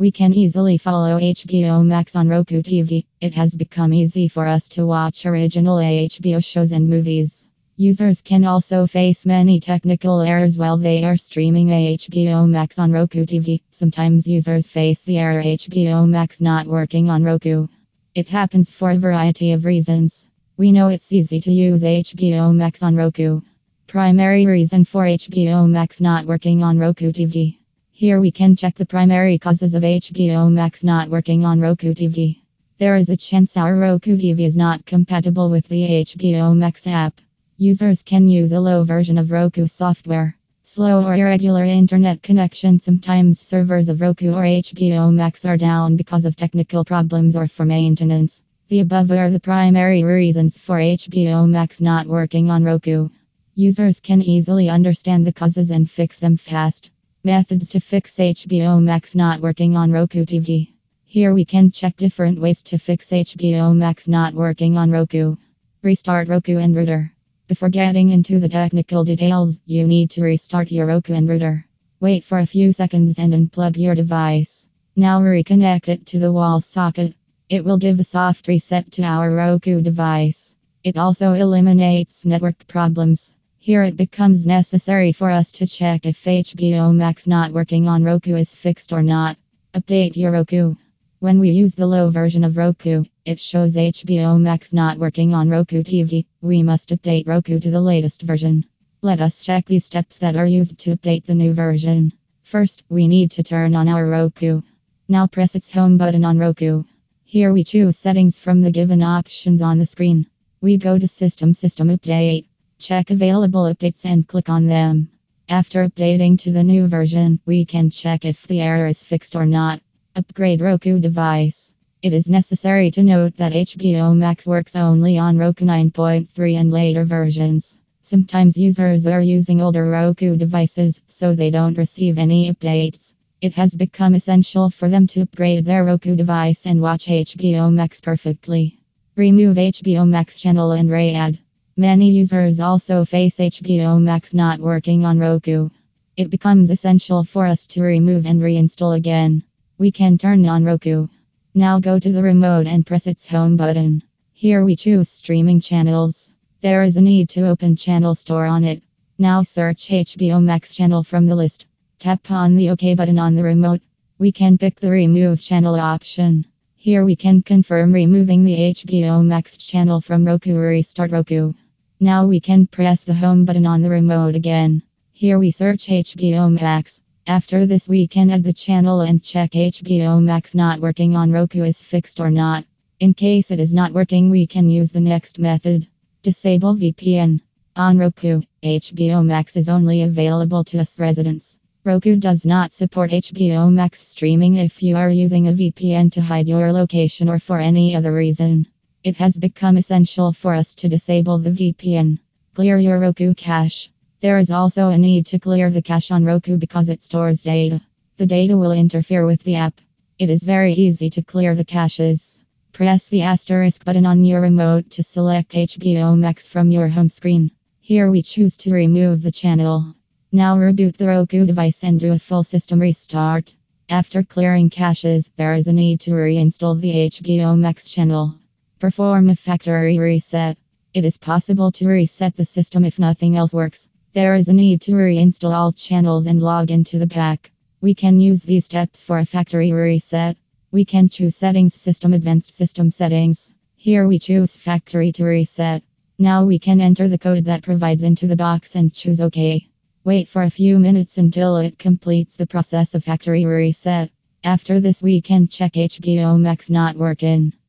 We can easily follow HBO Max on Roku TV. It has become easy for us to watch original HBO shows and movies. Users can also face many technical errors while they are streaming HBO Max on Roku TV. Sometimes users face the error HBO Max not working on Roku. It happens for a variety of reasons. We know it's easy to use HBO Max on Roku. Primary reason for HBO Max not working on Roku TV. Here we can check the primary causes of HBO Max not working on Roku TV. There is a chance our Roku TV is not compatible with the HBO Max app. Users can use a low version of Roku software. Slow or irregular internet connection. Sometimes servers of Roku or HBO Max are down because of technical problems or for maintenance. The above are the primary reasons for HBO Max not working on Roku. Users can easily understand the causes and fix them fast. Methods to fix HBO Max not working on Roku TV. Here we can check different ways to fix HBO Max not working on Roku. Restart Roku and router. Before getting into the technical details, you need to restart your Roku and router. Wait for a few seconds and unplug your device. Now reconnect it to the wall socket. It will give a soft reset to our Roku device. It also eliminates network problems. Here it becomes necessary for us to check if HBO Max not working on Roku is fixed or not. Update your Roku. When we use the low version of Roku, it shows HBO Max not working on Roku TV. We must update Roku to the latest version. Let us check these steps that are used to update the new version. First, we need to turn on our Roku. Now press its home button on Roku. Here we choose settings from the given options on the screen. We go to System System Update. Check available updates and click on them. After updating to the new version, we can check if the error is fixed or not. Upgrade Roku device. It is necessary to note that HBO Max works only on Roku 9.3 and later versions. Sometimes users are using older Roku devices, so they don't receive any updates. It has become essential for them to upgrade their Roku device and watch HBO Max perfectly. Remove HBO Max channel and RAID. Many users also face HBO Max not working on Roku. It becomes essential for us to remove and reinstall again. We can turn on Roku. Now go to the remote and press its home button. Here we choose streaming channels. There is a need to open channel store on it. Now search HBO Max channel from the list. Tap on the OK button on the remote. We can pick the remove channel option. Here we can confirm removing the HBO Max channel from Roku restart Roku. Now we can press the home button on the remote again. Here we search HBO Max. After this we can add the channel and check HBO Max not working on Roku is fixed or not. In case it is not working we can use the next method. Disable VPN. On Roku, HBO Max is only available to us residents. Roku does not support HBO Max streaming if you are using a VPN to hide your location or for any other reason. It has become essential for us to disable the VPN. Clear your Roku cache. There is also a need to clear the cache on Roku because it stores data. The data will interfere with the app. It is very easy to clear the caches. Press the asterisk button on your remote to select HBO Max from your home screen. Here we choose to remove the channel. Now reboot the Roku device and do a full system restart. After clearing caches, there is a need to reinstall the HBO Max channel. Perform a factory reset. It is possible to reset the system if nothing else works. There is a need to reinstall all channels and log into the pack. We can use these steps for a factory reset. We can choose Settings System Advanced System Settings. Here we choose Factory to reset. Now we can enter the code that provides into the box and choose OK. Wait for a few minutes until it completes the process of factory reset. After this we can check HBO Max not working.